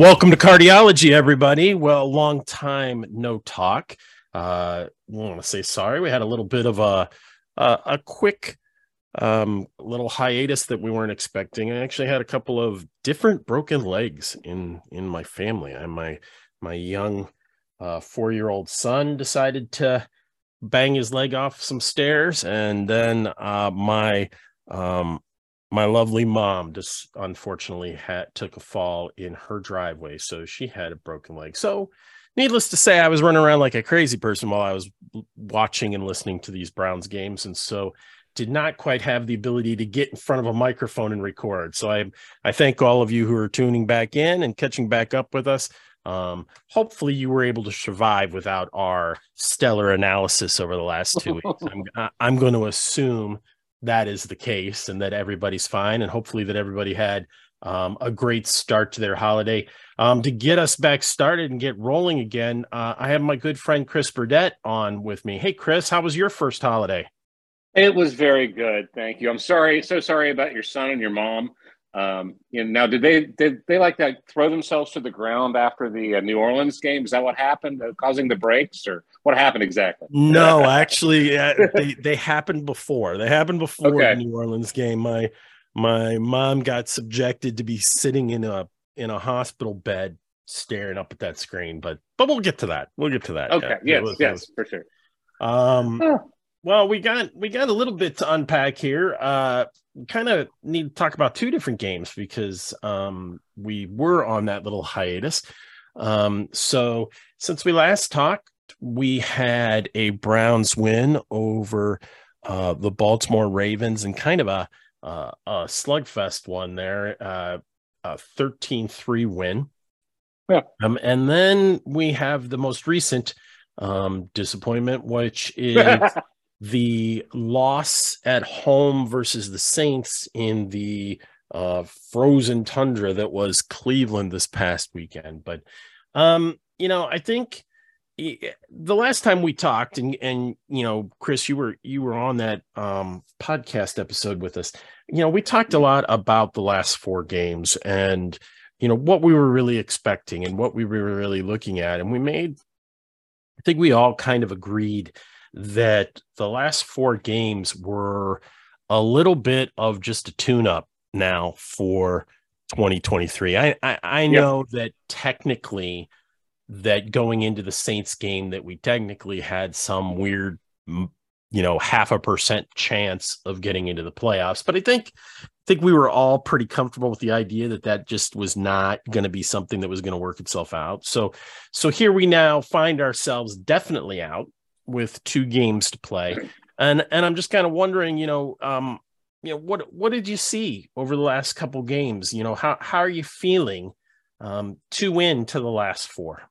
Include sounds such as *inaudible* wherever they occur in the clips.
Welcome to Kardiology, everybody. Well, long time no talk. Uh, we want to say sorry. We had a little bit of a a, a quick um, little hiatus that we weren't expecting. I actually had a couple of different broken legs in in my family. I my my young uh, four year old son decided to bang his leg off some stairs, and then uh, my um, my lovely mom just unfortunately had took a fall in her driveway so she had a broken leg. So needless to say i was running around like a crazy person while i was watching and listening to these browns games and so did not quite have the ability to get in front of a microphone and record. So i i thank all of you who are tuning back in and catching back up with us. Um hopefully you were able to survive without our stellar analysis over the last two weeks. *laughs* I'm i'm going to assume that is the case and that everybody's fine and hopefully that everybody had um, a great start to their holiday. Um, to get us back started and get rolling again, uh, I have my good friend Chris Burdett on with me. Hey, Chris, how was your first holiday? It was very good, thank you. I'm sorry, so sorry about your son and your mom. Um, you know, now did they did they like to throw themselves to the ground after the uh, New Orleans game? Is that what happened, uh, causing the breaks, or what happened exactly? No, *laughs* actually, they they happened before. They happened before okay. the New Orleans game. My my mom got subjected to be sitting in a in a hospital bed staring up at that screen, but but we'll get to that. We'll get to that. Okay. Yeah. Yes. Was, yes. Was, for sure. Um. Well, we got we got a little bit to unpack here. Uh, kind of need to talk about two different games because um, we were on that little hiatus. Um, so since we last talked, we had a Browns win over uh, the Baltimore Ravens and kind of a uh, a slugfest one there, uh, a 13-3 win. Yeah. Um, and then we have the most recent um, disappointment, which *laughs* is the loss at home versus the Saints in the uh, frozen tundra that was Cleveland this past weekend. But um, you know, I think the last time we talked, and and you know, Chris, you were you were on that um, podcast episode with us. You know, we talked a lot about the last four games and you know what we were really expecting and what we were really looking at, and we made. I think we all kind of agreed that the last four games were a little bit of just a tune up now for 2023. I I, I know yep. that technically that going into the Saints game that we technically had some weird you know half a percent chance of getting into the playoffs but i think i think we were all pretty comfortable with the idea that that just was not going to be something that was going to work itself out so so here we now find ourselves definitely out with two games to play, and and I'm just kind of wondering, you know, um, you know, what what did you see over the last couple games? You know, how how are you feeling um, to win to the last four?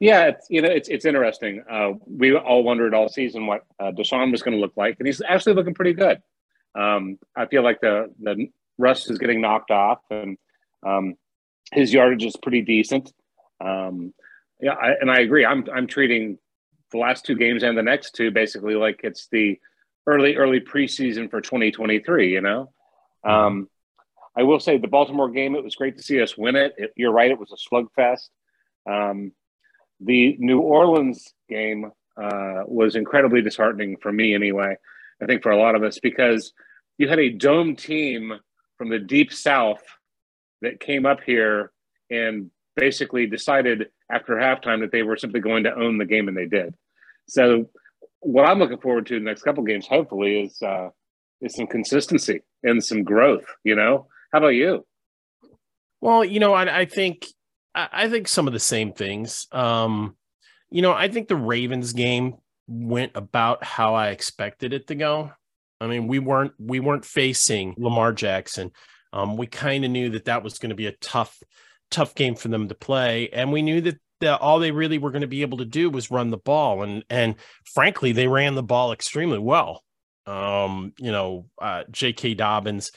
Yeah, it's, you know, it's it's interesting. Uh, we all wondered all season what uh, Deshaun was going to look like, and he's actually looking pretty good. Um, I feel like the the rust is getting knocked off, and um, his yardage is pretty decent. Um, yeah, I, and I agree. I'm I'm treating the last two games and the next two basically like it's the early early preseason for 2023 you know um, i will say the baltimore game it was great to see us win it, it you're right it was a slugfest um, the new orleans game uh, was incredibly disheartening for me anyway i think for a lot of us because you had a dome team from the deep south that came up here and basically decided after halftime that they were simply going to own the game, and they did. So, what I'm looking forward to the next couple games, hopefully, is uh, is some consistency and some growth. You know, how about you? Well, you know, I, I think I, think some of the same things. Um, you know, I think the Ravens game went about how I expected it to go. I mean, we weren't we weren't facing Lamar Jackson. Um, we kind of knew that that was going to be a tough tough game for them to play. And we knew that all they really were going to be able to do was run the ball. And, and frankly, they ran the ball extremely well. Um, you know, uh, J.K. Dobbins,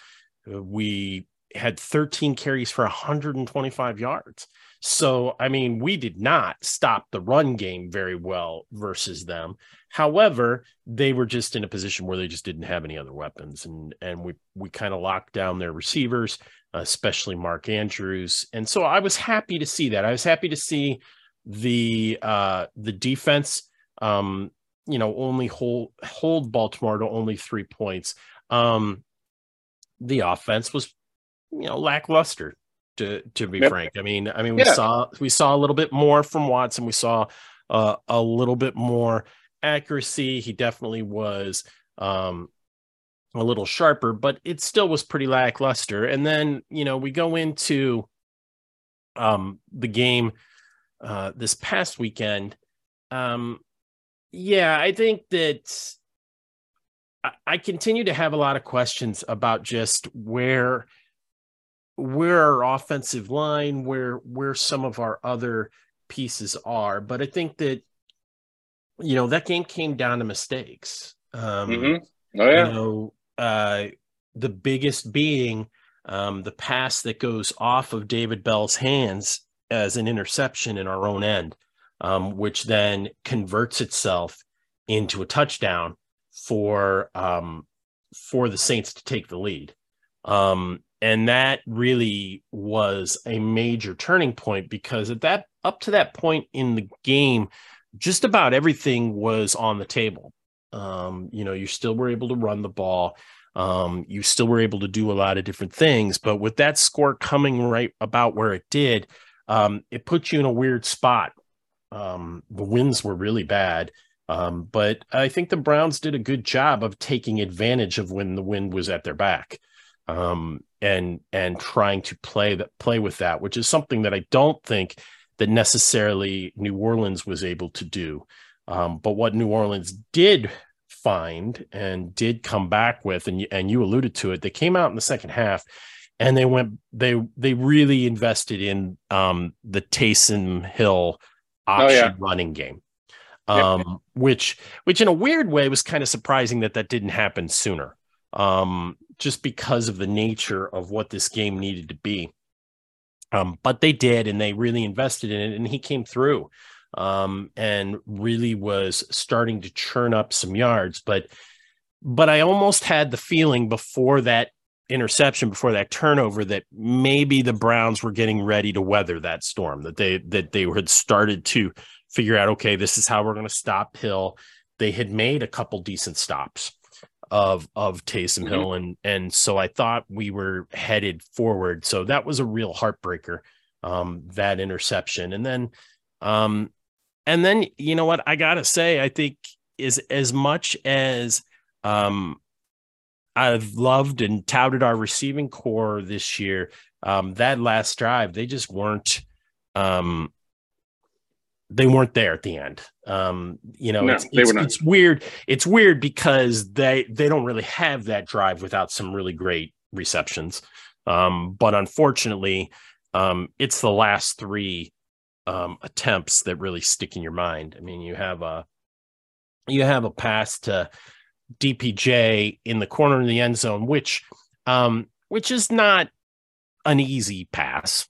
uh, we had 13 carries for 125 yards. So, I mean, we did not stop the run game very well versus them. However, they were just in a position where they just didn't have any other weapons, and and we we kind of locked down their receivers, especially Mark Andrews. And so I was happy to see that. I was happy to see the uh the defense um you know only hold hold Baltimore to only three points. Um the offense was you know lackluster to to be yep. frank. I mean, I mean we yeah. saw we saw a little bit more from Watson. We saw uh, a little bit more accuracy. He definitely was um, a little sharper, but it still was pretty lackluster. And then you know we go into um, the game uh, this past weekend. Um, yeah, I think that I, I continue to have a lot of questions about just where where our offensive line, where where some of our other pieces are. But I think that you know that game came down to mistakes. Um, mm-hmm. Oh yeah. You know, uh, the biggest being um, the pass that goes off of David Bell's hands as an interception in our own end, um, which then converts itself into a touchdown for um, for the Saints to take the lead. Um, and that really was a major turning point because at that up to that point in the game just about everything was on the table. Um, you know you still were able to run the ball. Um, you still were able to do a lot of different things. But with that score coming right about where it did um, it put you in a weird spot. Um, the winds were really bad. Um, but i think the browns did a good job of taking advantage of when the wind was at their back um, and and trying to play that play with that, which is something that I don't think that necessarily New Orleans was able to do. Um, but what New Orleans did find and did come back with, and and you alluded to it, they came out in the second half and they went they they really invested in um, the Taysom Hill option oh, yeah. running game. Um, which which in a weird way was kind of surprising that that didn't happen sooner. Um, just because of the nature of what this game needed to be. Um, but they did, and they really invested in it, and he came through um, and really was starting to churn up some yards. But but I almost had the feeling before that interception, before that turnover, that maybe the Browns were getting ready to weather that storm. That they that they had started to figure out, okay, this is how we're going to stop Hill. They had made a couple decent stops of of Taysom mm-hmm. Hill, and and so I thought we were headed forward. So that was a real heartbreaker, um, that interception, and then, um, and then you know what I gotta say, I think is as much as um, I've loved and touted our receiving corps this year. Um, that last drive, they just weren't um, they weren't there at the end. Um, you know, no, it's, it's, it's, weird. It's weird because they they don't really have that drive without some really great receptions. Um, but unfortunately, um, it's the last three um, attempts that really stick in your mind. I mean, you have a you have a pass to DPJ in the corner of the end zone, which um, which is not an easy pass.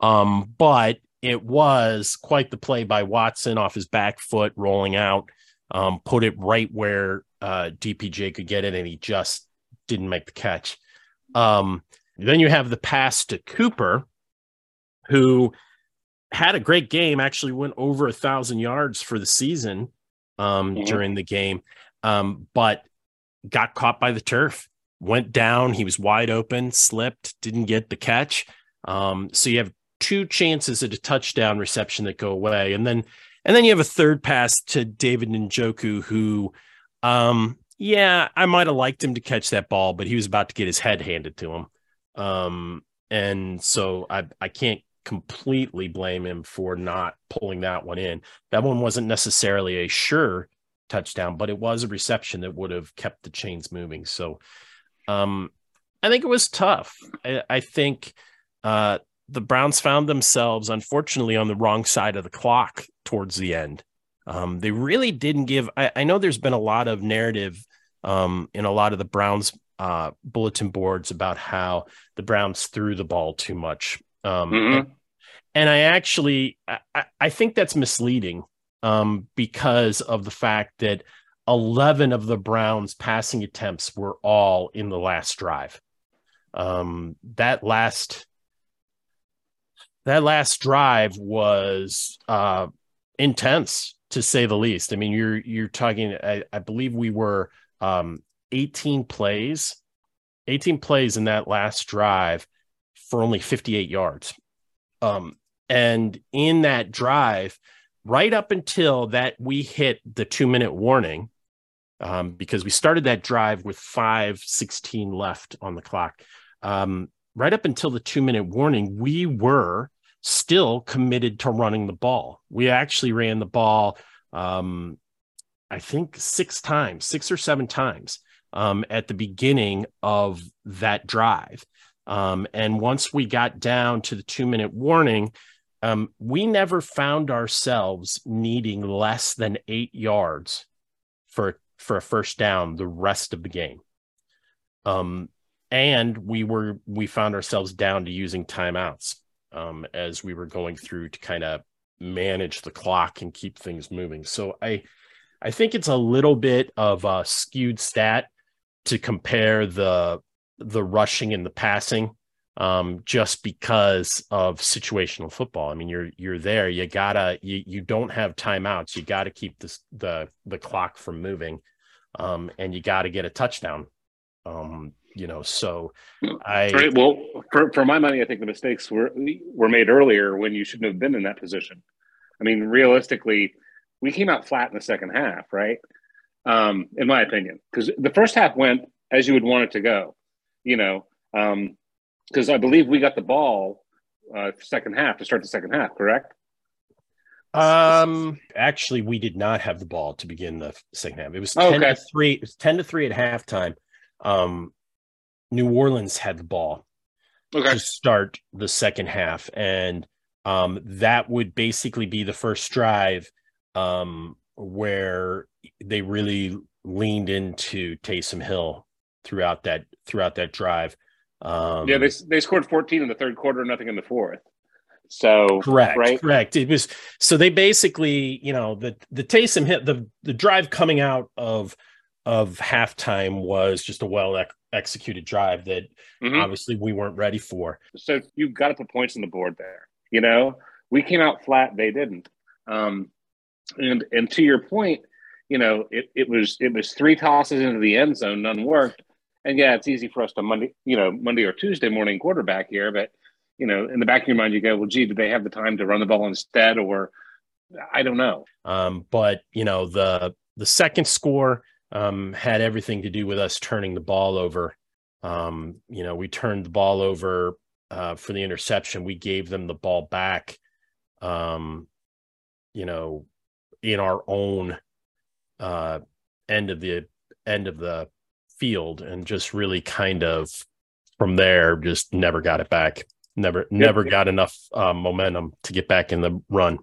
Um, but it was quite the play by Watson off his back foot, rolling out, um, put it right where uh, DPJ could get it, and he just didn't make the catch. Um, then you have the pass to Cooper, who had a great game, actually went over a thousand yards for the season um, mm-hmm. during the game, um, but got caught by the turf, went down. He was wide open, slipped, didn't get the catch. Um, so you have two chances at a touchdown reception that go away, and then and then you have a third pass to David Njoku, who, um, yeah, I might have liked him to catch that ball, but he was about to get his head handed to him, um, and so I I can't completely blame him for not pulling that one in. That one wasn't necessarily a sure touchdown, but it was a reception that would have kept the chains moving. So, um, I think it was tough. I, I think uh, the Browns found themselves, unfortunately, on the wrong side of the clock towards the end. Um, they really didn't give. I, I, know there's been a lot of narrative um, in a lot of the Browns uh, bulletin boards about how the Browns threw the ball too much. Um, Mhm. and, and I actually I, I think that's misleading um, because of the fact that 11 of the Browns passing attempts were all in the last drive. Um, that last that last drive was uh, intense to say the least. I mean, you're you're talking. I, I believe we were um, 18 plays, 18 plays in that last drive for only 58 yards. Um, and in that drive, right up until that we hit the two minute warning, um, because we started that drive with 516 left on the clock. Um, right up until the two minute warning, we were still committed to running the ball. We actually ran the ball, um, I think six times, six or seven times um, at the beginning of that drive. Um, and once we got down to the two minute warning, um, we never found ourselves needing less than eight yards for for a first down the rest of the game. Um, and we were we found ourselves down to using timeouts um, as we were going through to kind of manage the clock and keep things moving. So I I think it's a little bit of a skewed stat to compare the the rushing and the passing um, just because of situational football. I mean, you're you're there. You gotta you you don't have timeouts. You got to keep this the the clock from moving, um, and you got to get a touchdown. Um, you know, so I Right. Well, for, for my money, I think the mistakes were were made earlier when you shouldn't have been in that position. I mean, realistically, we came out flat in the second half, right? Um, in my opinion, because the first half went as you would want it to go. You know, um because I believe we got the ball uh, second half to start the second half, correct? Um, actually, we did not have the ball to begin the second half. It was ten okay. to three. It was ten to three at halftime. Um, New Orleans had the ball Okay. to start the second half, and um, that would basically be the first drive um, where they really leaned into Taysom Hill throughout that throughout that drive. Um, yeah, they they scored 14 in the third quarter, nothing in the fourth. So Correct. right? Correct. It was so they basically, you know, the the Taysom hit the the drive coming out of of halftime was just a well executed drive that Mhm. obviously we weren't ready for. so you've got to put points on the board there. You know, we came out flat; they didn't. Um, and and to your point, you know, it, it was it was three tosses into the end zone, none worked. And yeah, it's easy for us to Monday, you know, Monday or Tuesday morning quarterback here, but you know, in the back of your mind, you go, well, gee, did they have the time to run the ball instead, or I don't know. Um, but you know, the the second score um, had everything to do with us turning the ball over. Um, you know, we turned the ball over uh, for the interception. We gave them the ball back. Um, you know, in our own uh, end of the end of the field, and just really kind of from there, just never got it back. Never, never got enough uh, momentum to get back in the run.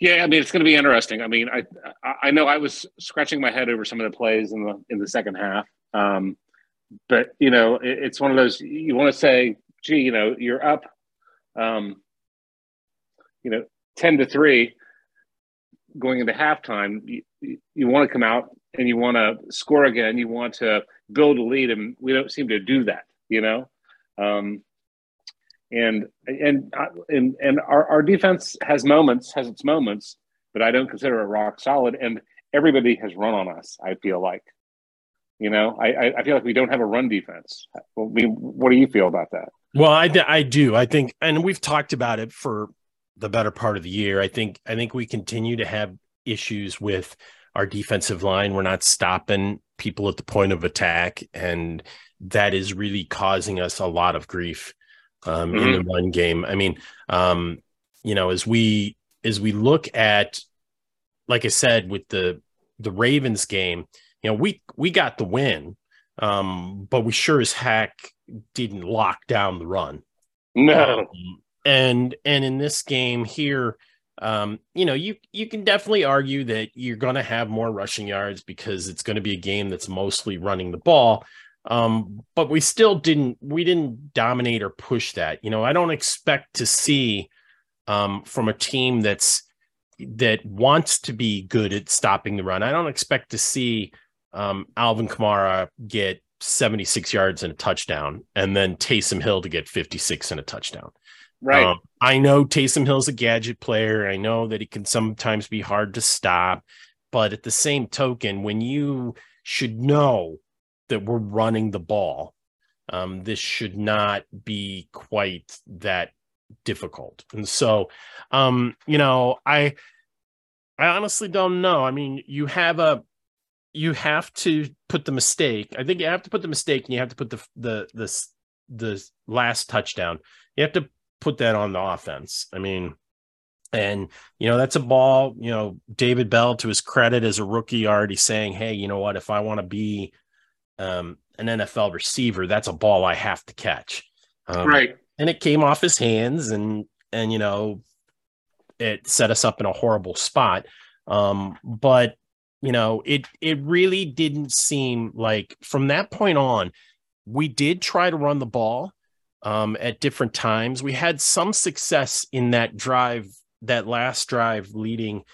Yeah, I mean, it's going to be interesting. I mean, I I- know I was scratching my head over some of the plays in the in the second half, um, but you know, it, it's one of those you want to say, gee, you know, you're up, um, you know, ten to three going into halftime. You, you- you want to come out and you want to score again. You want to build a lead, and we don't seem to do that. You know. Um, and and uh, and and our, our defense has moments has its moments but i don't consider it rock solid and everybody has run on us i feel like you know i i feel like we don't have a run defense I mean, what do you feel about that Well, I I do. I think, and we've talked about it for the better part of the year. I think I think we continue to have issues with our defensive line. We're not stopping people at the point of attack, and that is really causing us a lot of grief um, in the run game. I mean, um, you know, as we as we look at, like I said, with the the Ravens game, you know, we we got the win, um, but we sure as heck didn't lock down the run. no Um, and and in this game here, um, you know, you you can definitely argue that you're going to have more rushing yards because it's going to be a game that's mostly running the ball. Um, but we still didn't we didn't dominate or push that. You know, I don't expect to see um, from a team that's that wants to be good at stopping the run. I don't expect to see um, Alvin Kamara get 76 yards and a touchdown, and then Taysom Hill to get 56 and a touchdown. Right. Um, I know Taysom Hill's a gadget player. I know that he can sometimes be hard to stop, but at the same token, when you should know that we're running the ball, um, this should not be quite that difficult. And so, um, you know, I I honestly don't know. I mean, you have a you have to put the mistake. I think you have to put the mistake and you have to put the the the the last touchdown. You have to put that on the offense. I mean, and you know, that's a ball, you know, David Bell to his credit as a rookie already saying, "Hey, you know what, if I want to be um an NFL receiver, that's a ball I have to catch." Um, right. And it came off his hands and and you know, it set us up in a horrible spot. Um, but you know, it it really didn't seem like from that point on, we did try to run the ball um, at different times. We had some success in that drive, that last drive leading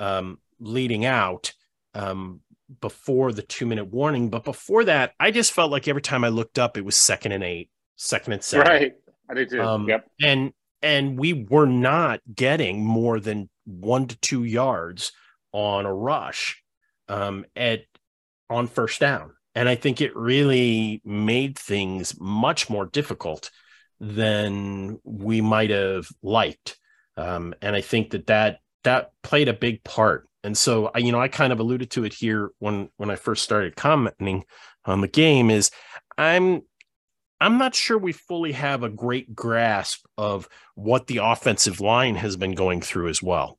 um, leading out um, before the two minute warning. But before that, I just felt like every time I looked up, it was second and eight, second and seven. Right, I did too. Um, yep. And and we were not getting more than one to two yards on a rush um, at on first down. And I think it really made things much more difficult than we might have liked. Um, and I think that that that played a big part. And so, I, you know, I kind of alluded to it here when when I first started commenting on the game. Is I'm I'm not sure we fully have a great grasp of what the offensive line has been going through as well.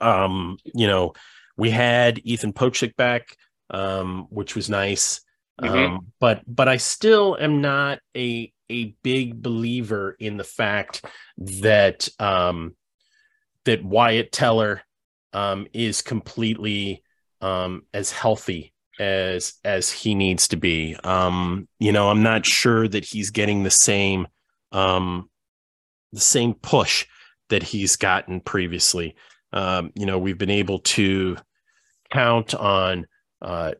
Um, you know, we had Ethan Pocic back, um, which was nice. Mm-hmm. Um, but but I still am not a a big believer in the fact that um, that Wyatt Teller um, is completely um, as healthy as as he needs to be. Um, you know, I'm not sure that he's getting the same um, the same push that he's gotten previously. Um, you know, we've been able to count on uh,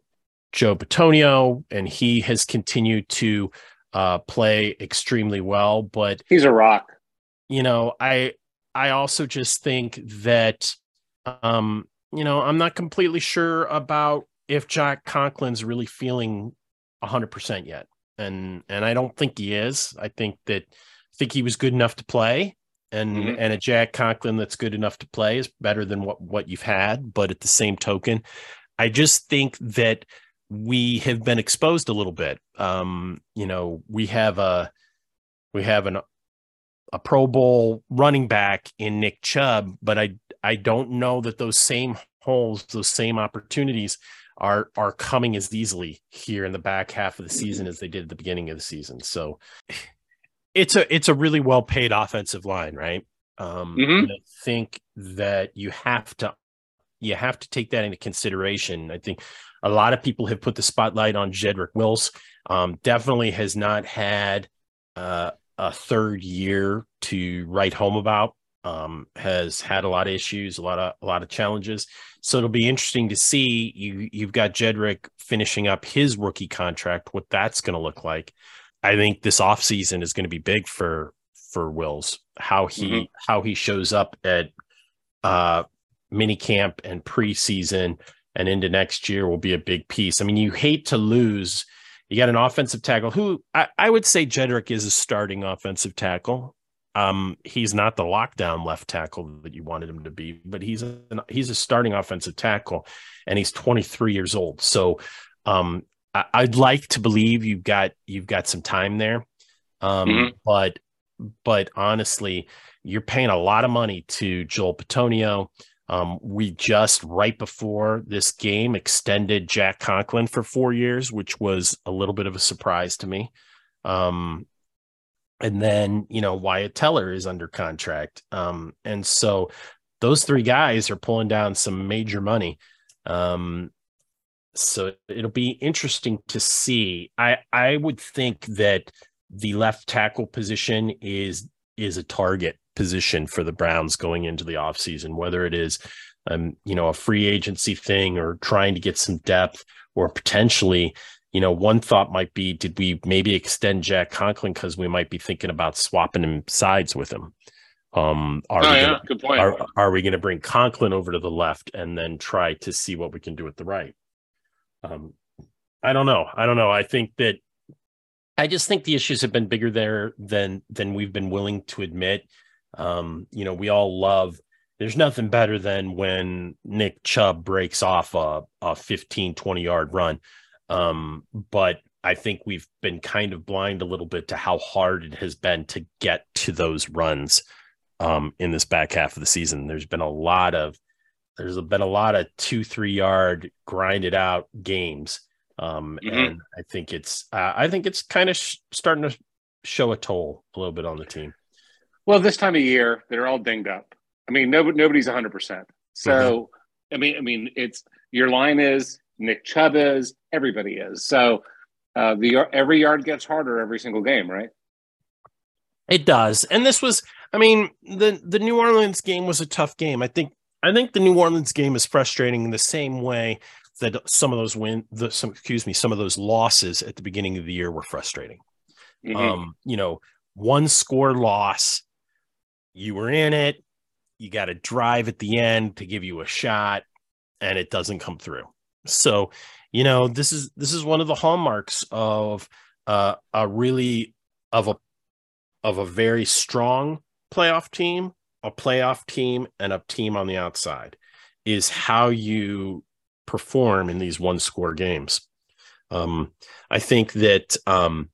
Joe Bitonio, and he has continued to uh, play extremely well. But he's a rock. You know, I I also just think that um, you know, I'm not completely sure about if Jack Conklin's really feeling 100% yet. And and I don't think he is. I think that I think he was good enough to play and mm-hmm. and a Jack Conklin that's good enough to play is better than what what you've had, but at the same token, I just think that we have been exposed a little bit. Um, you know, we have a we have an a Pro Bowl running back in Nick Chubb, but I I don't know that those same holes, those same opportunities are are coming as easily here in the back half of the season as they did at the beginning of the season. So it's a it's a really well paid offensive line, right? Um, mm-hmm. I think that you have to you have to take that into consideration. I think a lot of people have put the spotlight on Jedrick Wills. Um, definitely has not had uh, a third year to write home about. Um, has had a lot of issues, a lot of a lot of challenges. So it'll be interesting to see you you've got Jedrick finishing up his rookie contract, what that's going to look like. I think this offseason is going to be big for for Wills. How he mm-hmm. how he shows up at uh mini camp and preseason and into next year will be a big piece. I mean, you hate to lose. You got an offensive tackle who I, I would say Jedrick is a starting offensive tackle. Um, he's not the lockdown left tackle that you wanted him to be, but he's a he's a starting offensive tackle, and he's 23 years old. So, um, I, would like to believe you've got you've got some time there, um, mm-hmm. but but honestly, you're paying a lot of money to Joel Bitonio. Um, we just right before this game extended Jack Conklin for four years, which was a little bit of a surprise to me. Um, and then you know Wyatt Teller is under contract, um, and so those three guys are pulling down some major money. Um, so it'll be interesting to see. I I would think that the left tackle position is is a target position for the Browns going into the offseason, whether it is um, you know, a free agency thing or trying to get some depth or potentially, you know, one thought might be did we maybe extend Jack Conklin because we might be thinking about swapping him sides with him? Um, are oh, we yeah, gonna, good point. Are, are we going to bring Conklin over to the left and then try to see what we can do at the right? Um, I don't know. I don't know. I think that I just think the issues have been bigger there than than we've been willing to admit. Um, you know, we all love there's nothing better than when Nick Chubb breaks off a, a 15, 20 yard run. Um, but I think we've been kind of blind a little bit to how hard it has been to get to those runs um, in this back half of the season. There's been a lot of there's been a lot of two, three yard grinded out games. Um, mm-hmm. and I think it's uh, I think it's kind of sh- starting to show a toll a little bit on the team. Well, this time of year, they're all dinged up. I mean, nobody, nobody's 100%. So, mm-hmm. I mean, I mean, it's your line is Nick Chubb is, everybody is. So, uh, the every yard gets harder every single game, right? It does. And this was, I mean, the the New Orleans game was a tough game. I think I think the New Orleans game is frustrating in the same way that some of those win the some excuse me, some of those losses at the beginning of the year were frustrating. Mm-hmm. Um, you know, one score loss, you were in it, you got to drive at the end to give you a shot and it doesn't come through so you know this is this is one of the hallmarks of uh, a really of a of a very strong playoff team a playoff team and a team on the outside is how you perform in these one score games um, i think that um,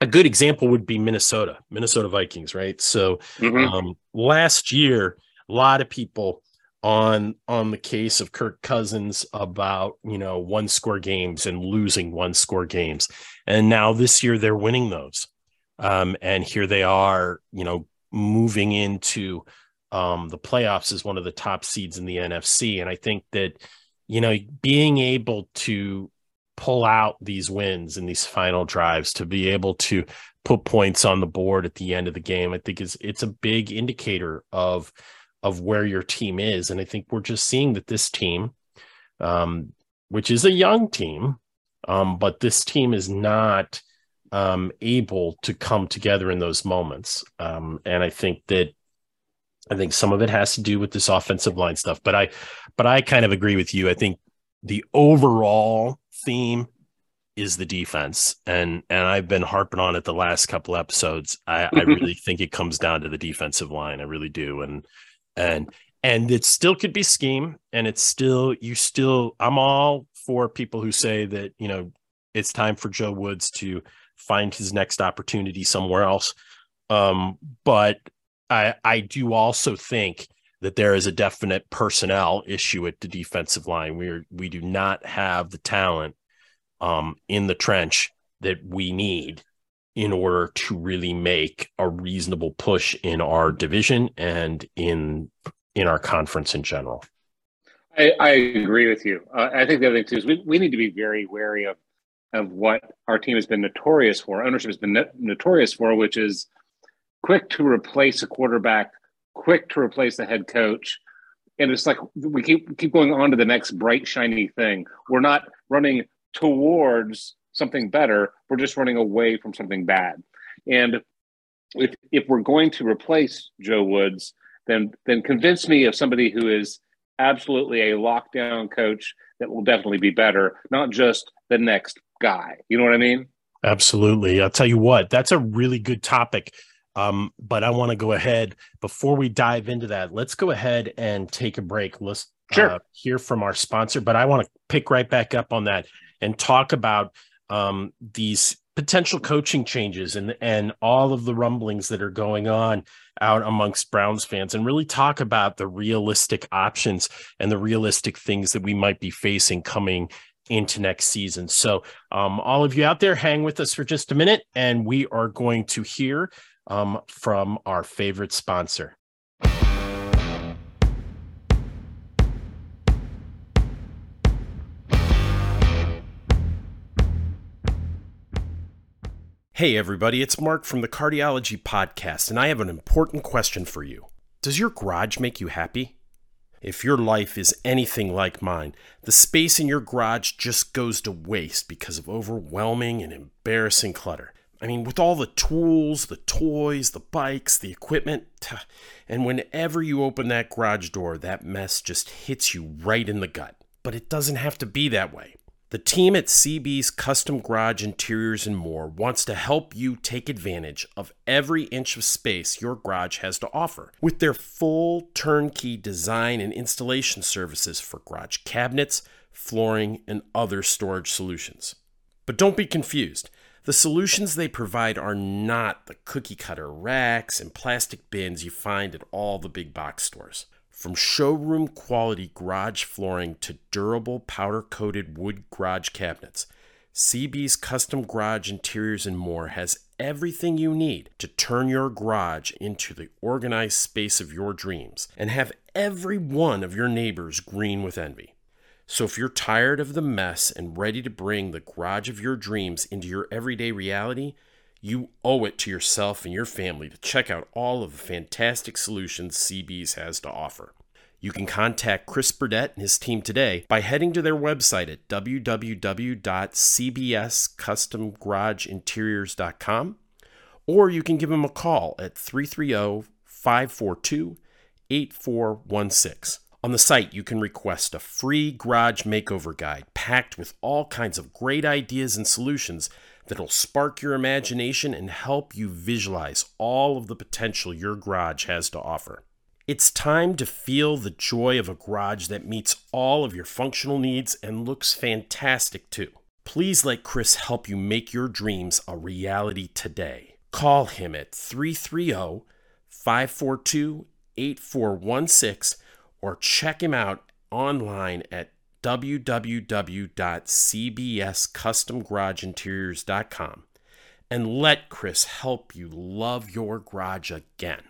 a good example would be Minnesota, Minnesota Vikings, right? So mm-hmm. um, last year, a lot of people on on the case of Kirk Cousins about you know one score games and losing one score games, and now this year they're winning those, um, and here they are, you know, moving into um, the playoffs as one of the top seeds in the NFC, and I think that you know being able to pull out these wins in these final drives to be able to put points on the board at the end of the game i think is it's a big indicator of of where your team is. And i think we're just seeing that this team um, which is a young team um, but this team is not um, able to come together in those moments. Um, and i think that i think some of it has to do with this offensive line stuff but i but i kind of agree with you. I think the overall theme is the defense. And and i've been harping on it the last couple episodes. I i *laughs* really think it comes down to the defensive line. I really do. And and and it still could be scheme and it's still you still i'm all for people who say that you know it's time for joe woods to find his next opportunity somewhere else um but i i do also think that there is a definite personnel issue at the defensive line. We are, we do not have the talent um, in the trench that we need in order to really make a reasonable push in our division and in in our conference in general. I, I agree with you. Uh, I think the other thing too is we, we need to be very wary of of what our team has been notorious for. Ownership has been notorious for, which is quick to replace a quarterback quick to replace the head coach. And it's like we keep keep going on to the next bright shiny thing. We're not running towards something better. We're just running away from something bad. And if if we're going to replace Joe Woods, then then convince me of somebody who is absolutely a lockdown coach that will definitely be better, not just the next guy. You know what I mean? Absolutely. I'll tell you what, that's a really good topic um, but I want to go ahead before we dive into that. Let's go ahead and take a break. Let's sure. uh, hear from our sponsor. But I want to pick right back up on that and talk about um, these potential coaching changes and and all of the rumblings that are going on out amongst Browns fans and really talk about the realistic options and the realistic things that we might be facing coming into next season. So, um, all of you out there, hang with us for just a minute, and we are going to hear um, from our favorite sponsor. Hey, everybody, it's Mark from the Kardiology Podcast, and I have an important question for you. Does your garage make you happy? If your life is anything like mine, the space in your garage just goes to waste because of overwhelming and embarrassing clutter. I mean, with all the tools, the toys, the bikes, the equipment, and whenever you open that garage door, that mess just hits you right in the gut. But it doesn't have to be that way. The team at CB's Custom Garage Interiors and More wants to help you take advantage of every inch of space your garage has to offer with their full turnkey design and installation services for garage cabinets, flooring, and other storage solutions. But don't be confused. The solutions they provide are not the cookie cutter racks and plastic bins you find at all the big box stores. From showroom quality garage flooring to durable powder coated wood garage cabinets, CB's Custom Garage Interiors and More has everything you need to turn your garage into the organized space of your dreams and have every one of your neighbors green with envy. So if you're tired of the mess and ready to bring the garage of your dreams into your everyday reality, you owe it to yourself and your family to check out all of the fantastic solutions CB's has to offer. You can contact Chris Burdett and his team today by heading to their website at www.cbscustomgarageinteriors.com or you can give them a call at 330 542 8416. On the site, you can request a free garage makeover guide packed with all kinds of great ideas and solutions that'll spark your imagination and help you visualize all of the potential your garage has to offer. It's time to feel the joy of a garage that meets all of your functional needs and looks fantastic too. Please let Chris help you make your dreams a reality today. Call him at 330 542 8416 or check him out online at www.cbscustomgarageinteriors.com and let Chris help you love your garage again.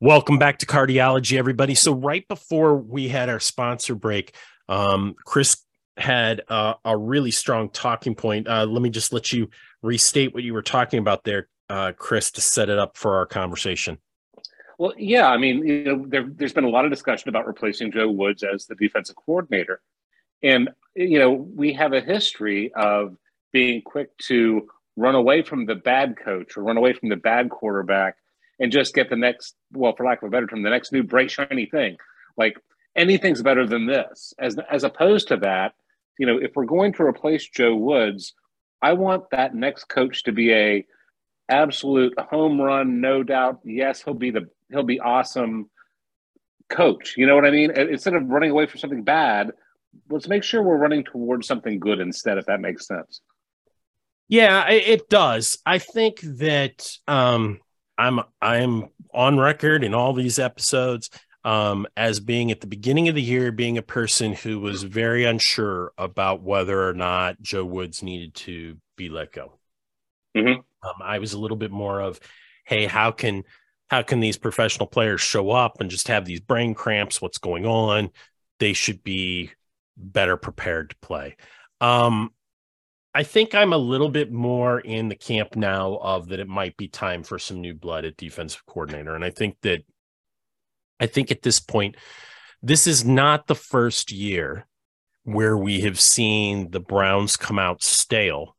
Welcome back to Kardiology, everybody. So, right before we had our sponsor break, um, Chris had a, a, really strong talking point. Uh, let me just let you restate what you were talking about there, uh, Chris, to set it up for our conversation. Well, yeah, I mean, you know, there, has been a lot of discussion about replacing Joe Woods as the defensive coordinator, and you know, we have a history of being quick to run away from the bad coach or run away from the bad quarterback and just get the next, well, for lack of a better term, the next new bright shiny thing. Like anything's better than this. As as opposed to that, you know, if we're going to replace Joe Woods, I want that next coach to be a absolute home run, no doubt. Yes, he'll be the he'll be awesome coach. You know what I mean? Instead of running away from something bad, let's make sure we're running towards something good instead, if that makes sense. Yeah, it does. I think that um, I'm I'm on record in all these episodes um, as being at the beginning of the year, being a person who was very unsure about whether or not Joe Woods needed to be let go. Mm-hmm. Um, I was a little bit more of, hey, how can how can these professional players show up and just have these brain cramps? What's going on? They should be better prepared to play. Um, I think I'm a little bit more in the camp now of that it might be time for some new blood at defensive coordinator. And I think that I think at this point, this is not the first year where we have seen the Browns come out stale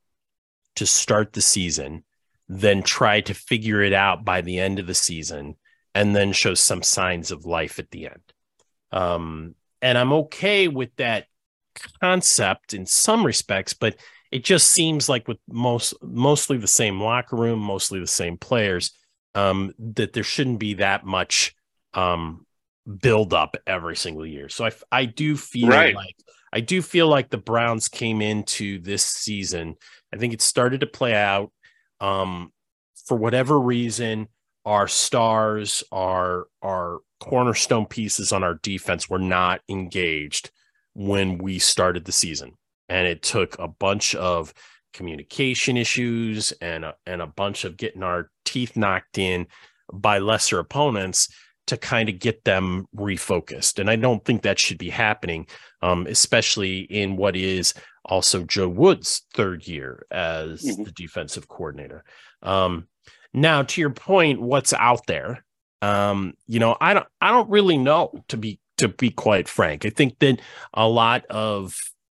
to start the season, then try to figure it out by the end of the season, and then show some signs of life at the end. Um, and I'm okay with that concept in some respects, but it just seems like with most mostly the same locker room, mostly the same players, um, that there shouldn't be that much um, build up every single year. So I I do feel right. like I do feel like the Browns came into this season. I think it started to play out um, for whatever reason. our stars, our our cornerstone pieces on our defense were not engaged when we started the season. And it took a bunch of communication issues and a, and a bunch of getting our teeth knocked in by lesser opponents to kind of get them refocused. And I don't think that should be happening, um, especially in what is also Joe Woods' third year as mm-hmm. the defensive coordinator. Um, now, to your point, what's out there? Um, you know, I don't, I don't really know to be to be quite frank. I think that a lot of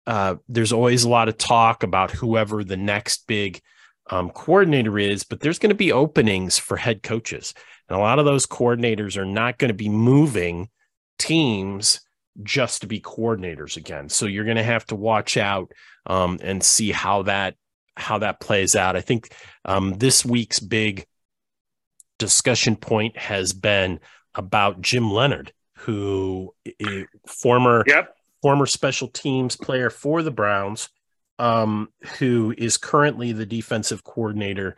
uh, there's always a lot of talk about whoever the next big um, coordinator is, but there's going to be openings for head coaches, and a lot of those coordinators are not going to be moving teams just to be coordinators again. So you're going to have to watch out um, and see how that how that plays out. I think um, this week's big discussion point has been about Jim Leonhard, who former yep. former special teams player for the Browns, um, who is currently the defensive coordinator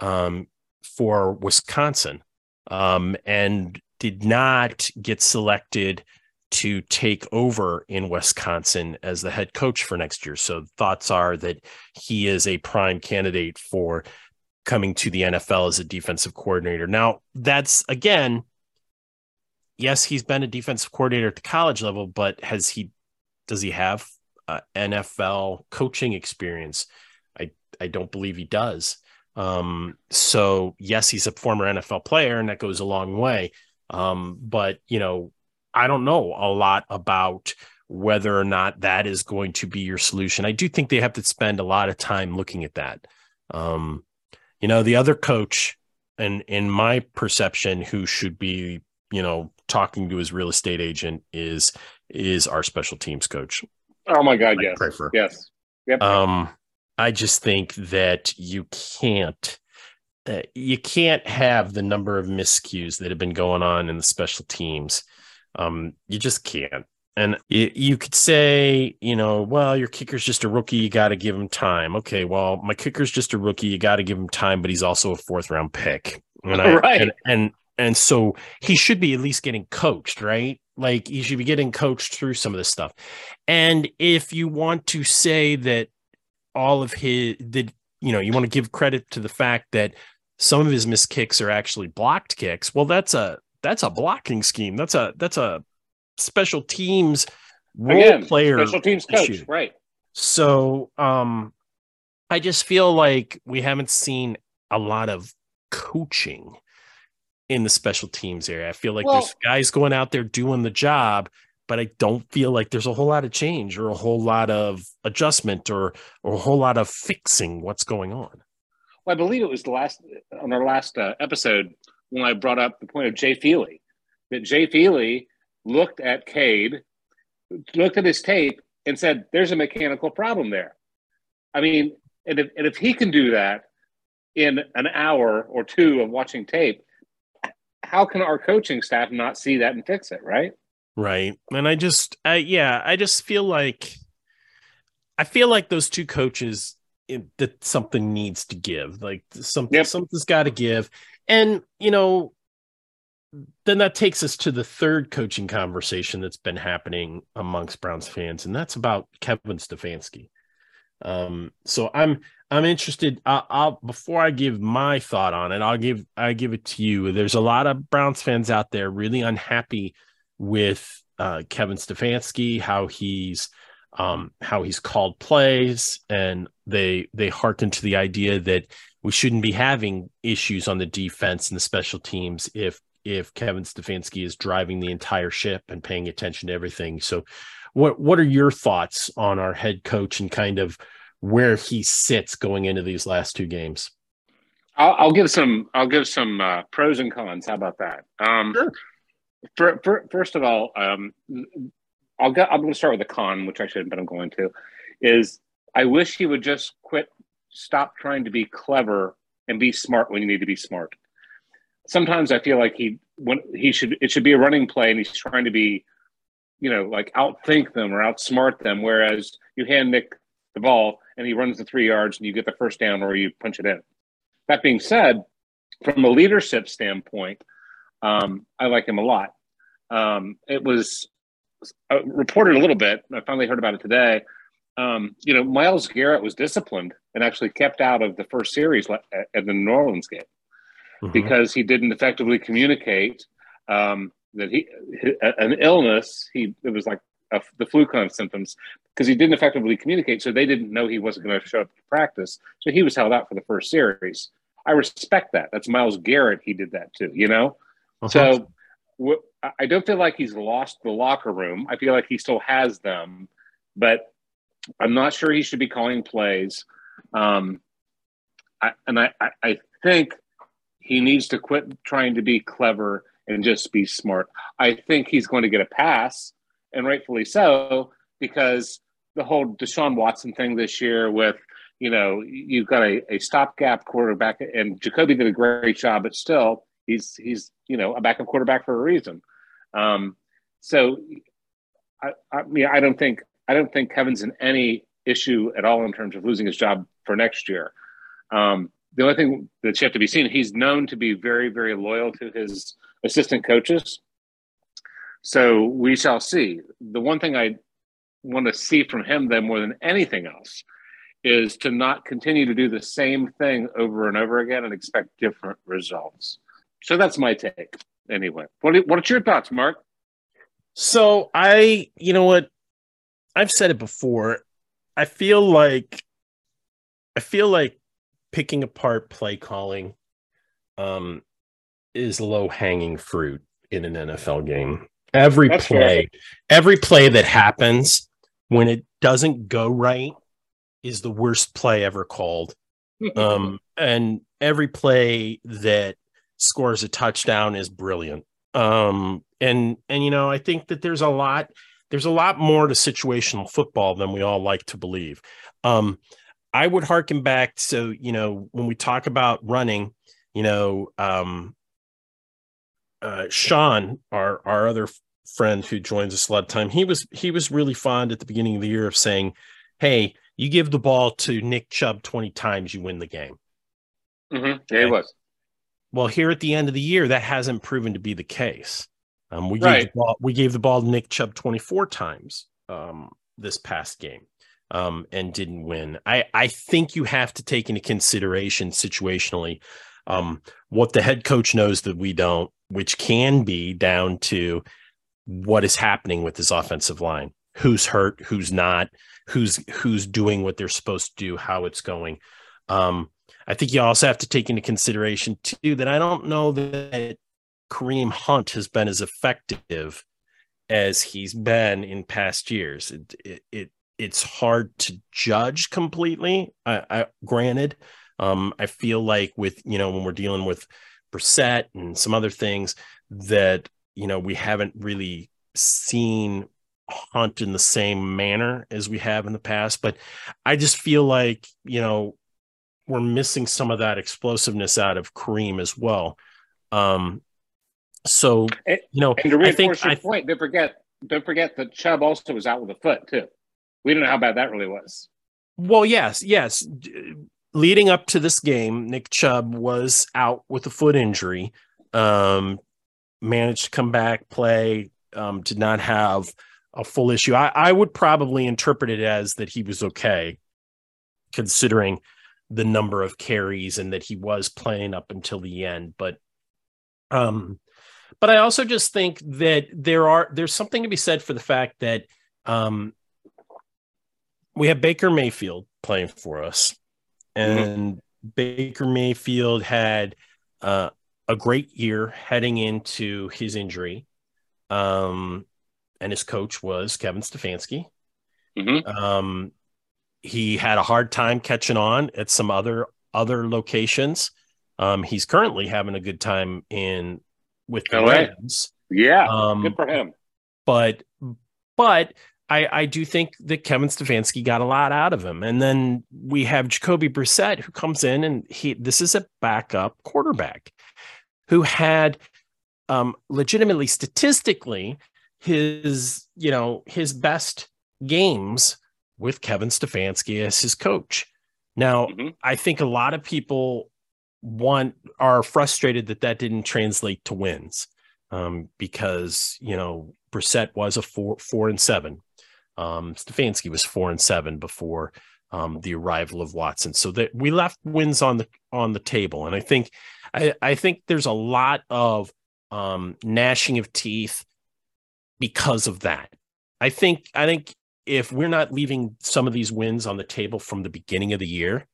um, for Wisconsin, um, and did not get selected to take over in Wisconsin as the head coach for next year. So thoughts are that he is a prime candidate for coming to the NFL as a defensive coordinator. Now, that's again, yes, he's been a defensive coordinator at the college level, but has he does he have uh, NFL coaching experience? I I don't believe he does. Um, so yes, he's a former NFL player, and that goes a long way. Um, but you know, I don't know a lot about whether or not that is going to be your solution. I do think they have to spend a lot of time looking at that. Um, you know, the other coach, and in my perception, who should be, you know, talking to his real estate agent is is our special teams coach. Oh my God, yes, yes, yep. Um, I just think that you can't. Uh, you can't have the number of miscues that have been going on in the special teams um, you just can't. And you, you could say, you know, well, your kicker's just a rookie. You got to give him time. Okay, well, my kicker's just a rookie. You got to give him time, but he's also a fourth round pick. And I, *laughs* right. And, and and so he should be at least getting coached, right? Like he should be getting coached through some of this stuff. And if you want to say that all of his that you know you want to give credit to the fact that some of his missed kicks are actually blocked kicks, well, that's a that's a blocking scheme. That's a that's a special teams role Again, player special teams coach, issue. right? So um I just feel like we haven't seen a lot of coaching in the special teams area. I feel like well, there's guys going out there doing the job, but I don't feel like there's a whole lot of change or a whole lot of adjustment or or a whole lot of fixing what's going on. Well, I believe it was the last on our last uh, episode when I brought up the point of Jay Feely, that Jay Feely looked at Cade, looked at his tape, and said, "There's a mechanical problem there." I mean, and if, and if he can do that in an hour or two of watching tape, how can our coaching staff not see that and fix it? Right. Right. And I just, I, yeah, I just feel like, I feel like those two coaches it, that something needs to give. Like something, yep. something's got to give. And, you know, then that takes us to the third coaching conversation that's been happening amongst Browns fans, and that's about Kevin Stefanski. Um, so I'm I'm interested. I'll, I'll, before I give my thought on it, I'll give I give it to you. There's a lot of Browns fans out there really unhappy with uh, Kevin Stefanski, how he's um, how he's called plays, and they they hearken to the idea that we shouldn't be having issues on the defense and the special teams if if Kevin Stefanski is driving the entire ship and paying attention to everything. So, what what are your thoughts on our head coach and kind of where he sits going into these last two games? I'll, I'll give some I'll give some uh, pros and cons. How about that? Um, sure. For, for, first of all, um, I'll go, I'm going to start with the con, which I shouldn't, but I'm going to. Is I wish he would just quit stop trying to be clever and be smart when you need to be smart. Sometimes I feel like he when he should it should be a running play and he's trying to be, you know, like outthink them or outsmart them. Whereas you hand Nick the ball and he runs the three yards and you get the first down or you punch it in. That being said, from a leadership standpoint, um, I like him a lot. Um, it was uh, reported a little bit. I finally heard about it today. Um, you know, Myles Garrett was disciplined and actually kept out of the first series at the New Orleans game mm-hmm. because he didn't effectively communicate um, that he an illness. He it was like a, the flu kind of symptoms because he didn't effectively communicate. So they didn't know he wasn't going to show up to practice. So he was held out for the first series. I respect that. That's Myles Garrett. He did that too. You know, uh-huh. so I don't feel like he's lost the locker room. I feel like he still has them, but I'm not sure he should be calling plays. Um, I, and I, I think he needs to quit trying to be clever and just be smart. I think he's going to get a pass, and rightfully so, because the whole Deshaun Watson thing this year with, you know, you've got a, a stopgap quarterback, and Jacoby did a great job, but still, he's he's you know a backup quarterback for a reason. Um, so, I, I mean, I don't think I don't think Kevin's in any issue at all in terms of losing his job for next year. Um, the only thing that's yet to be seen, he's known to be very, very loyal to his assistant coaches. So we shall see. The one thing I want to see from him, then, more than anything else, is to not continue to do the same thing over and over again and expect different results. So that's my take. Anyway, what what's your thoughts, Mark? So I, you know what, I've said it before. I feel like I feel like picking apart play calling um is low hanging fruit in an NFL game. Every That's play, fair. every play that happens when it doesn't go right is the worst play ever called. *laughs* um and every play that scores a touchdown is brilliant. Um and and you know, I think that there's a lot there's a lot more to situational football than we all like to believe. Um, I would harken back. So, you know, when we talk about running, you know, um, uh, Sean, our our other friend who joins us a lot of time, he was he was really fond at the beginning of the year of saying, "Hey, you give the ball to Nick Chubb twenty times, you win the game." Mm-hmm. Yeah, he was. Well, here at the end of the year, that hasn't proven to be the case. Um, we right. gave the ball, we gave the ball to Nick Chubb 24 times um, this past game um, and didn't win. I I think you have to take into consideration situationally um, what the head coach knows that we don't, which can be down to what is happening with this offensive line, who's hurt, who's not, who's who's doing what they're supposed to do, how it's going. Um, I think you also have to take into consideration too that I don't know that Kareem Hunt has been as effective as he's been in past years. It, it, it it's hard to judge completely. I, I granted, um, I feel like with you know when we're dealing with Brissett and some other things that you know we haven't really seen Hunt in the same manner as we have in the past. But I just feel like you know we're missing some of that explosiveness out of Kareem as well. Um, so you know, and to reinforce your I, point, don't forget, don't forget that Chubb also was out with a foot too. We don't know how bad that really was. Well, yes, yes. Leading up to this game, Nick Chubb was out with a foot injury. Um, managed to come back, play. Um, did not have a full issue. I, I would probably interpret it as that he was okay, considering the number of carries and that he was playing up until the end. But um, but I also just think that there are there's something to be said for the fact that um, we have Baker Mayfield playing for us, mm-hmm. and mm-hmm. Baker Mayfield had uh, a great year heading into his injury, um, and his coach was Kevin Stefanski. Mm-hmm. Um, he had a hard time catching on at some other other locations. Um, he's currently having a good time in with the Rams. Yeah, um, good for him. But but I I do think that Kevin Stefanski got a lot out of him, and then we have Jacoby Brissett who comes in and he this is a backup quarterback who had um legitimately statistically his you know his best games with Kevin Stefanski as his coach. Now, mm-hmm. I think a lot of people want are frustrated that that didn't translate to wins um, because you know Brissett was a four four and seven. Um, Stefanski was four and seven before um, the arrival of Watson. So that we left wins on the on the table, and I think I, I think there's a lot of um, gnashing of teeth because of that. I think I think if we're not leaving some of these wins on the table from the beginning of the year,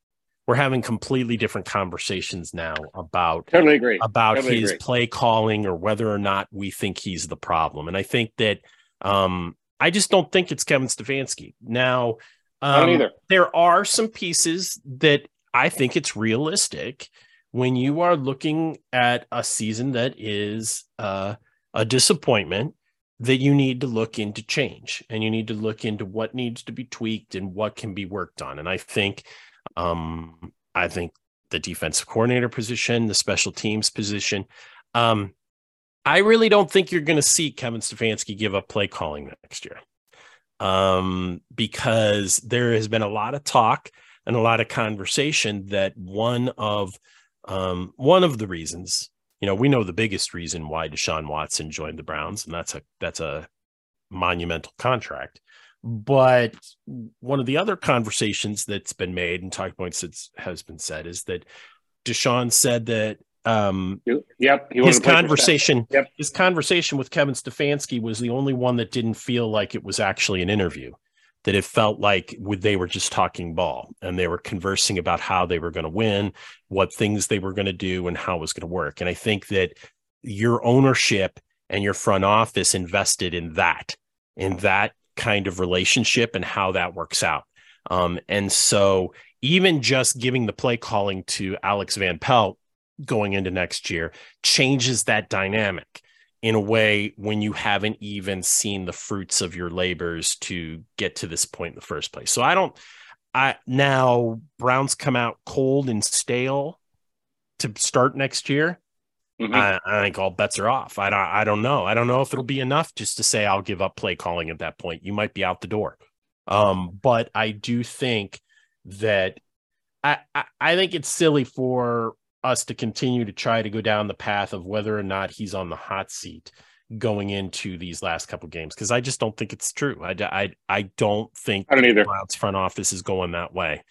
we're having completely different conversations now about totally agree about totally his agree. play calling or whether or not we think he's the problem. And I think that um, I just don't think it's Kevin Stefanski. Now, um, either. there are some pieces that I think it's realistic when you are looking at a season that is uh, a disappointment that you need to look into change and you need to look into what needs to be tweaked and what can be worked on. And I think, um, I think the defensive coordinator position, the special teams position, um, I really don't think you're going to see Kevin Stefanski give up play calling next year um, because there has been a lot of talk and a lot of conversation that one of um, one of the reasons, you know, we know the biggest reason why Deshaun Watson joined the Browns, and that's a that's a monumental contract. But one of the other conversations that's been made and talking points that has been said is that Deshaun said that um, Yep. He his wanted to play for conversation Yep. his conversation with Kevin Stefanski was the only one that didn't feel like it was actually an interview that it felt like they were just talking ball and they were conversing about how they were going to win what things they were going to do and how it was going to work. And i think that your ownership and your front office invested in that in that kind of relationship and how that works out. Um, and so even just giving the play calling to alex van pelt going into next year changes that dynamic in a way when you haven't even seen the fruits of your labors to get to this point in the first place. So I don't I now Browns come out cold and stale to start next year. Mhm. I, I think all bets are off. I don't I don't know. I don't know if it'll be enough just to say I'll give up play calling at that point. You might be out the door. Um, but I do think that I, I, I think it's silly for us to continue to try to go down the path of whether or not he's on the hot seat going into these last couple games because I just don't think it's true. I, I, I don't think I don't either. Browns front office is going that way,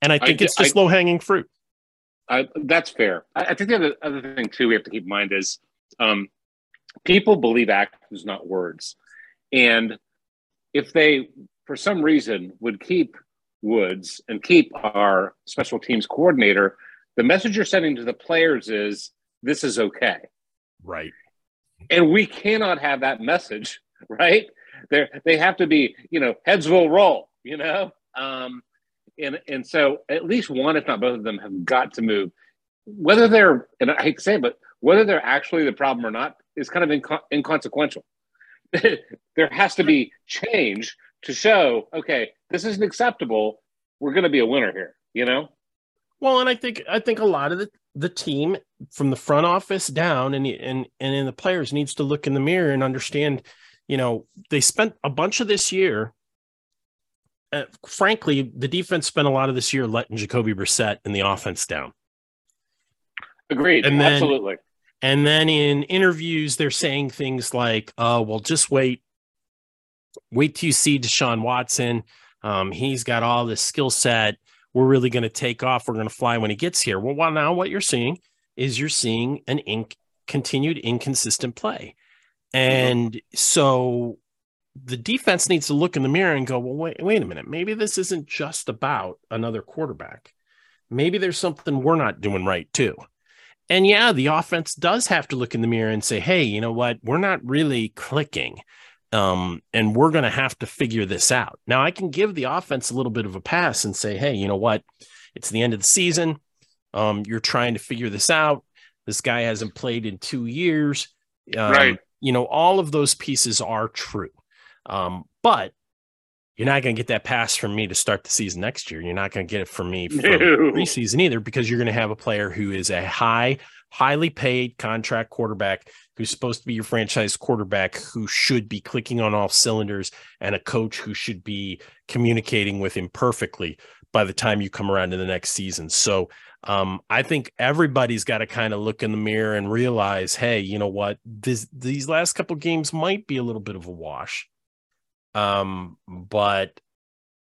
and I think d- it's just low hanging fruit. I, that's fair. I, I think the other, other thing too we have to keep in mind is um, people believe actions, not words, and if they, for some reason, would keep Woods and keep our special teams coordinator, the message you're sending to the players is this is okay, Right. and we cannot have that message, *laughs* right? They they have to be, you know, heads will roll, you know. Um, and and so at least one, if not both of them, have got to move. Whether they're, and I hate to say it, but whether they're actually the problem or not is kind of inco- inconsequential. *laughs* there has to be change to show, okay, this isn't acceptable. We're going to be a winner here, you know. Well, and I think I think a lot of the, the team from the front office down and and and in the players needs to look in the mirror and understand, you know, they spent a bunch of this year. Uh, frankly, the defense spent a lot of this year letting Jacoby Brissett and the offense down. Agreed. And then- Absolutely. And then in interviews, they're saying things like, "Oh, well, just wait, wait till you see Deshaun Watson. Um, he's got all this skill set. We're really going to take off. We're going to fly when he gets here." Well, now what you're seeing is you're seeing an inc- continued inconsistent play, and so the defense needs to look in the mirror and go, "Well, wait, wait a minute. Maybe this isn't just about another quarterback. Maybe there's something we're not doing right too." And yeah, the offense does have to look in the mirror and say, hey, you know what? We're not really clicking. Um, and we're going to have to figure this out. Now, I can give the offense a little bit of a pass and say, hey, you know what? It's the end of the season. Um, you're trying to figure this out. This guy hasn't played in two years. Um, Right. You know, all of those pieces are true. Um, but you're not going to get that pass from me to start the season next year. You're not going to get it from me *laughs* from No. preseason either because you're going to have a player who is a high, highly paid contract quarterback who's supposed to be your franchise quarterback who should be clicking on all cylinders and a coach who should be communicating with him perfectly by the time you come around to the next season. So um, I think everybody's got to kind of look in the mirror and realize, hey, you know what? This these last couple games might be a little bit of a wash. Um, but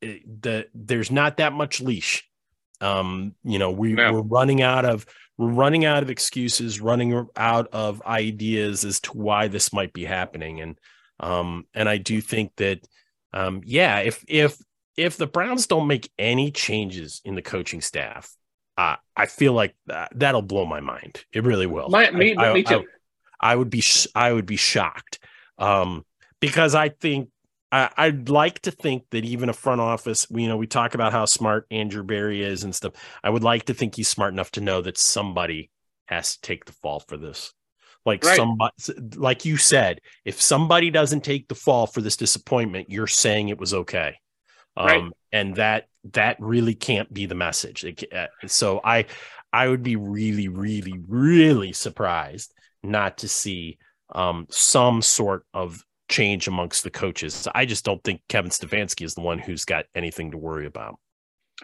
it, the there's not that much leash. Um, you know, we, No. we're running out of we're running out of excuses, running out of ideas as to why this might be happening. And um, and I do think that um, yeah, if if if the Browns don't make any changes in the coaching staff, uh, I feel like that, that'll blow my mind. It really will. My, me, I, me I- too. I would be sh- I would be shocked um, because I think I, I'd like to think that even a front office, you know, we talk about how smart Andrew Berry is and stuff. I would like to think he's smart enough to know that somebody has to take the fall for this. Like Right. somebody, like you said, if somebody doesn't take the fall for this disappointment, you're saying it was okay. Um, Right. and that that really can't be the message. It uh, so I I would be really, really, really surprised not to see um, some sort of change amongst the coaches. I just don't think Kevin Stefanski is the one who's got anything to worry about.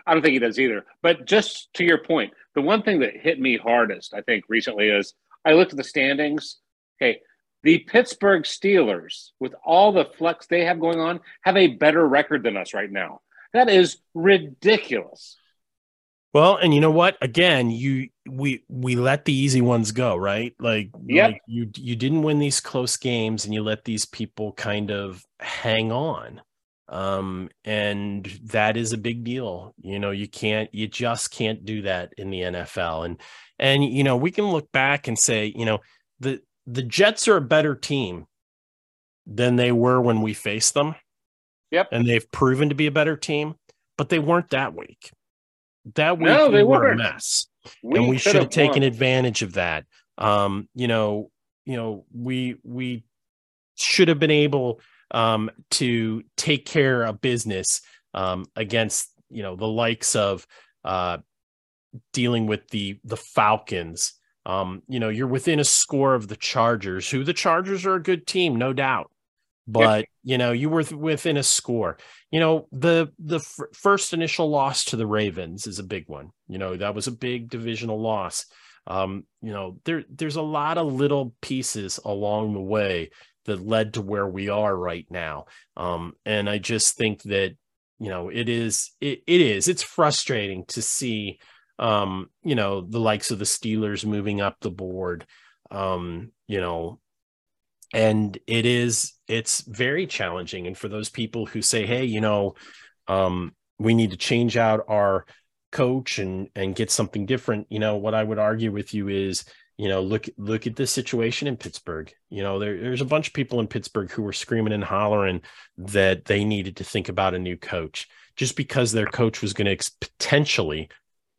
I don't think he does either. But just to your point, the one thing that hit me hardest, I think, recently is I looked at the standings. Okay. The Pittsburgh Steelers, with all the flex they have going on, have a better record than us right now. That is ridiculous. Well, and you know what? Again, you we we let the easy ones go, right? Like, Yep. like you you didn't win these close games, and you let these people kind of hang on, um, and that is a big deal. You know, you can't, you just can't do that in the NFL, and and you know we can look back and say, you know, the the Jets are a better team than they were when we faced them. Yep. and they've proven to be a better team, but they weren't that weak. That week No, we were a mess and we should have taken advantage of that. Um, you know, you know, we we should have been able um, to take care of business um, against you know the likes of uh, dealing with the the Falcons. Um, you know, you're within a score of the Chargers, who the Chargers are a good team, no doubt. But you know, you were th- within a score. You know, the the f- first initial loss to the Ravens is a big one. You know, that was a big divisional loss. Um, you know, there there's a lot of little pieces along the way that led to where we are right now. Um, and I just think that you know it is it, it is it's frustrating to see um you know the likes of the steelers moving up the board um you know and it is it's very challenging. And for those people who say hey you know um we need to change out our coach and and get something different you know what i would argue with you is you know look look at this situation in pittsburgh. You know there, there's a bunch of people in pittsburgh who were screaming and hollering that they needed to think about a new coach just because their coach was going to ex- potentially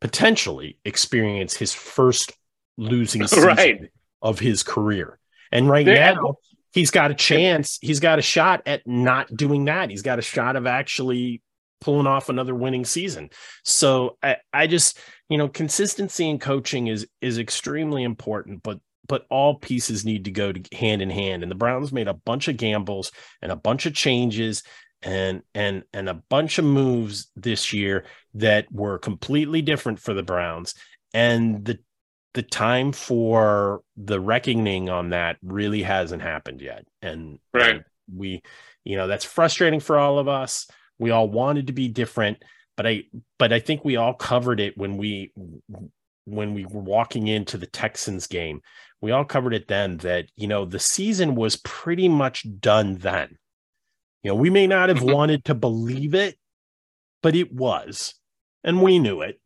potentially experience his first losing *laughs* season Right. of his career and right There- now he's got a chance. He's got a shot at not doing that. He's got a shot of actually pulling off another winning season. So i i just you know consistency in coaching is is extremely important but but all pieces need to go to hand in hand. And the browns made a bunch of gambles and a bunch of changes and and and a bunch of moves this year that were completely different for the browns. And the the time for the reckoning on that really hasn't happened yet. And, Right. and we you know that's frustrating for all of us. We all wanted to be different but i but i think we all covered it when we when we were walking into the texans game. We all covered it then that you know the season was pretty much done then. You know we may not have Mhm. wanted to believe it but it was and we knew it.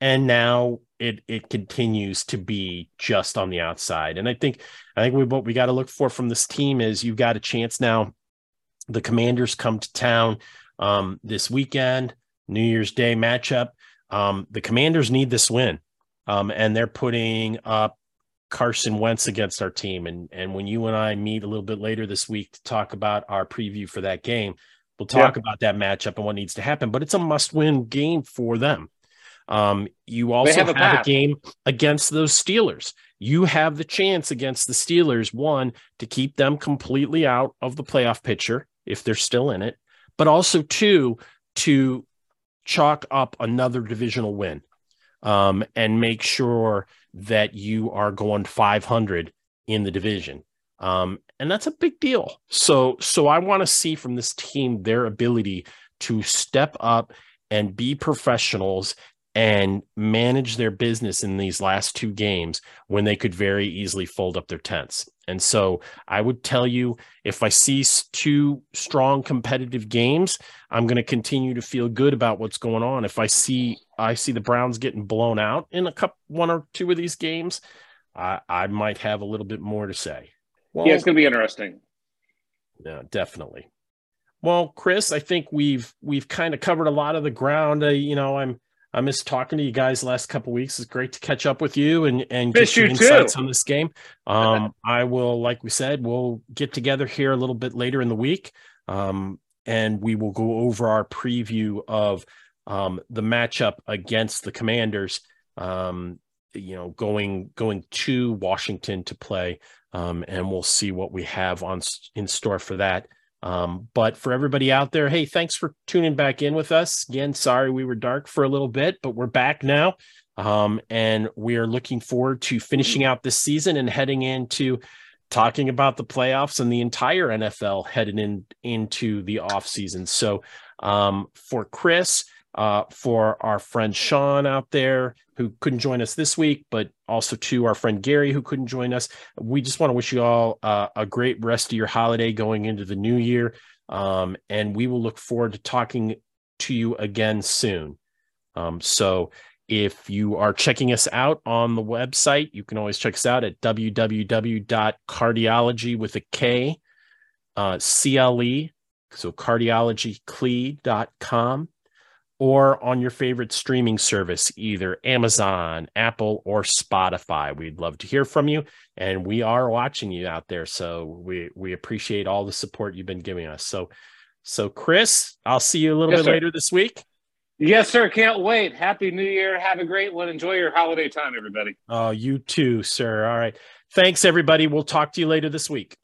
And now it it continues to be just on the outside. And i think i think we what we got to look for from this team is you've got a chance now. The commanders come to town um, this weekend new year's day matchup. Um, the commanders need this win. Um, and they're putting up carson wentz against our team. And and when you and i meet a little bit later this week to talk about our preview for that game We'll talk yeah. about that matchup and what needs to happen, but it's a must-win game for them. Um, you also have, a, have a game against those Steelers. You have the chance against the Steelers, one, to keep them completely out of the playoff picture if they're still in it, but also two, to chalk up another divisional win um, and make sure that you are going 500 in the division. Um, and that's a big deal. So, so I want to see from this team their ability to step up and be professionals and manage their business in these last two games when they could very easily fold up their tents. And so I would tell you if I see two strong competitive games, I'm going to continue to feel good about what's going on. If I see I see the Browns getting blown out in a cup one or two of these games, I, I might have a little bit more to say. Well, yeah, it's going to be interesting. Yeah, definitely. Well, Chris, I think we've we've kind of covered a lot of the ground. Uh, you know, I'm I missed talking to you guys last couple weeks. It's great to catch up with you and and get your insights too. on this game. Um, *laughs* I will, like we said, we'll get together here a little bit later in the week, um, and we will go over our preview of um, the matchup against the Commanders. Um, you know, going going to Washington to play, um, and we'll see what we have on in store for that. Um, but for everybody out there, hey, thanks for tuning back in with us. Again, sorry we were dark for a little bit, but we're back now. Um, and we are looking forward to finishing out this season and heading into talking about the playoffs and the entire NFL heading in into the off season. So um, for Chris, uh, for our friend Sean out there who couldn't join us this week, but also to our friend Gary who couldn't join us. We just want to wish you all uh, a great rest of your holiday going into the new year. Um, and we will look forward to talking to you again soon. Um, so if you are checking us out on the website, you can always check us out at www.kardiology with a K, uh, CLE, so kardiologycle.com or on your favorite streaming service, either Amazon, Apple, or Spotify. We'd love to hear from you. And we are watching you out there. So we we appreciate all the support you've been giving us. So so Chris, I'll see you a little yes, bit sir. later this week. Yes, sir. Can't wait. Happy New Year. Have a great one. Enjoy your holiday time, everybody. Oh, you too, sir. All right. Thanks, everybody. We'll talk to you later this week.